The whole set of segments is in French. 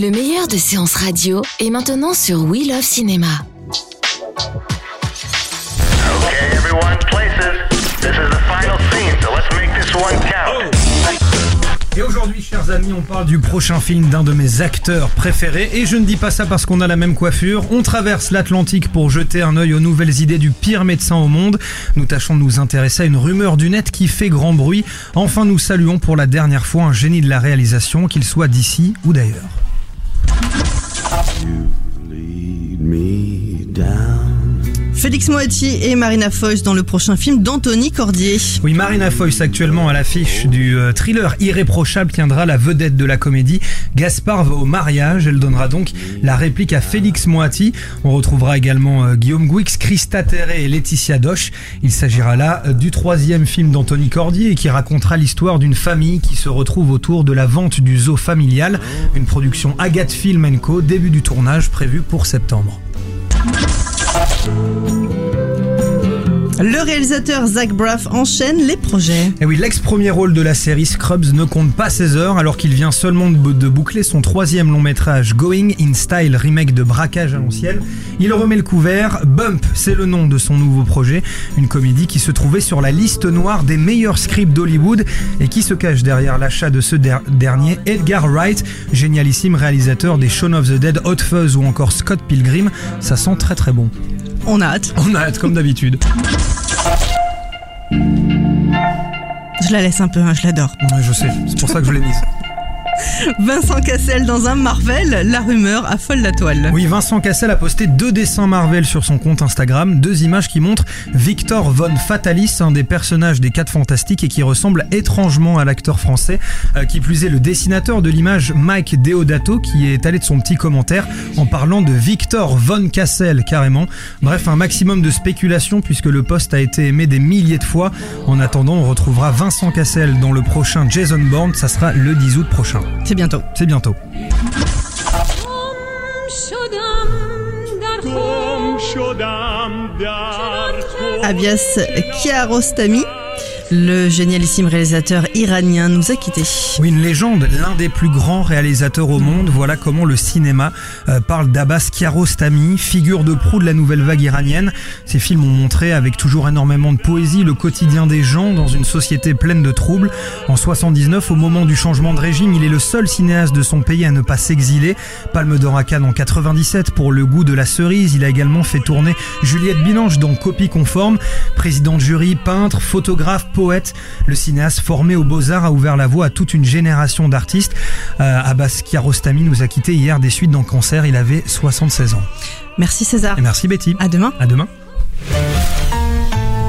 Le meilleur de séances radio est maintenant sur We Love Cinéma. Okay, everyone, places. This is the final scene, so let's make this one count. Et aujourd'hui, chers amis, on parle du prochain film d'un de mes acteurs préférés. Et je ne dis pas ça parce qu'on a la même coiffure. On traverse l'Atlantique pour jeter un œil aux nouvelles idées du pire médecin au monde. Nous tâchons de nous intéresser à une rumeur du net qui fait grand bruit. Enfin, nous saluons pour la dernière fois un génie de la réalisation, qu'il soit d'ici ou d'ailleurs. Félix Moati et Marina Foïs dans le prochain film d'Anthony Cordier. Oui, Marina Foïs, actuellement à l'affiche du euh, thriller Irréprochable, tiendra la vedette de la comédie. Gaspard va au mariage. Elle donnera donc la réplique à Félix Moati. On retrouvera également euh, Guillaume Gouix, Christa Terré et Laetitia Doche. Il s'agira là euh, du troisième film d'Anthony Cordier et qui racontera l'histoire d'une famille qui se retrouve autour de la vente du zoo familial. Une production Agathe Film Co. Début du tournage prévu pour septembre. Le réalisateur Zach Braff enchaîne les projets. Et oui, l'ex-premier rôle de la série Scrubs ne compte pas ses heures alors qu'il vient seulement de, boucler son troisième long métrage Going in Style, remake de Braquage à l'ancienne. Il remet le couvert. Bump, c'est le nom de son nouveau projet. Une comédie qui se trouvait sur la liste noire des meilleurs scripts d'Hollywood et qui se cache derrière l'achat de ce der- dernier Edgar Wright, génialissime réalisateur des Shaun of the Dead, Hot Fuzz ou encore Scott Pilgrim. Ça sent très très bon. On a hâte. On a hâte comme d'habitude. Je la laisse un peu, hein, je l'adore. Ouais, je sais, c'est pour ça que je l'ai mise. Vincent Cassel dans un Marvel, la rumeur affole la toile. Oui, Vincent Cassel a posté deux dessins Marvel sur son compte Instagram, deux images qui montrent Victor Von Fatalis, un des personnages des 4 Fantastiques et qui ressemble étrangement à l'acteur français, euh, qui plus est le dessinateur de l'image Mike Deodato qui est allé de son petit commentaire en parlant de Victor Von Cassel carrément. Bref, un maximum de spéculation puisque le post a été aimé des milliers de fois. En attendant, on retrouvera Vincent Cassel dans le prochain Jason Bourne, ça sera le 10 août prochain. C'est bientôt. C'est bientôt. Abias Kiarostami, le génialissime réalisateur iranien, nous a quittés. Oui, une légende, l'un des plus grands réalisateurs au monde. Voilà comment le cinéma euh, parle d'Abbas Kiarostami, figure de proue de la nouvelle vague iranienne. Ces films ont montré, avec toujours énormément de poésie, le quotidien des gens dans une société pleine de troubles. En 79, au moment du changement de régime, il est le seul cinéaste de son pays à ne pas s'exiler. Palme d'Or à Cannes en 97 pour Le goût de la cerise. Il a également fait tourner Juliette Bilanche dans Copie conforme. Président de jury, peintre, photographe, poète, le cinéaste formé aux Beaux-Arts a ouvert la voie à toute une génération d'artistes. Euh, Abbas Kiarostami nous a quittés hier des suites d'un cancer. Il avait 76 ans. Merci César. Et merci Betty. À demain. À demain.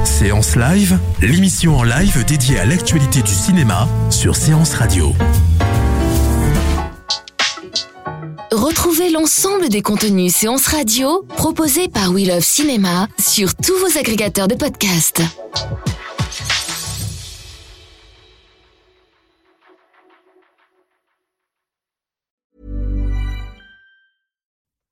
Séance Live, l'émission en live dédiée à l'actualité du cinéma sur Séance Radio. Retrouvez l'ensemble des contenus séances radio proposés par We Love Cinéma sur tous vos agrégateurs de podcasts.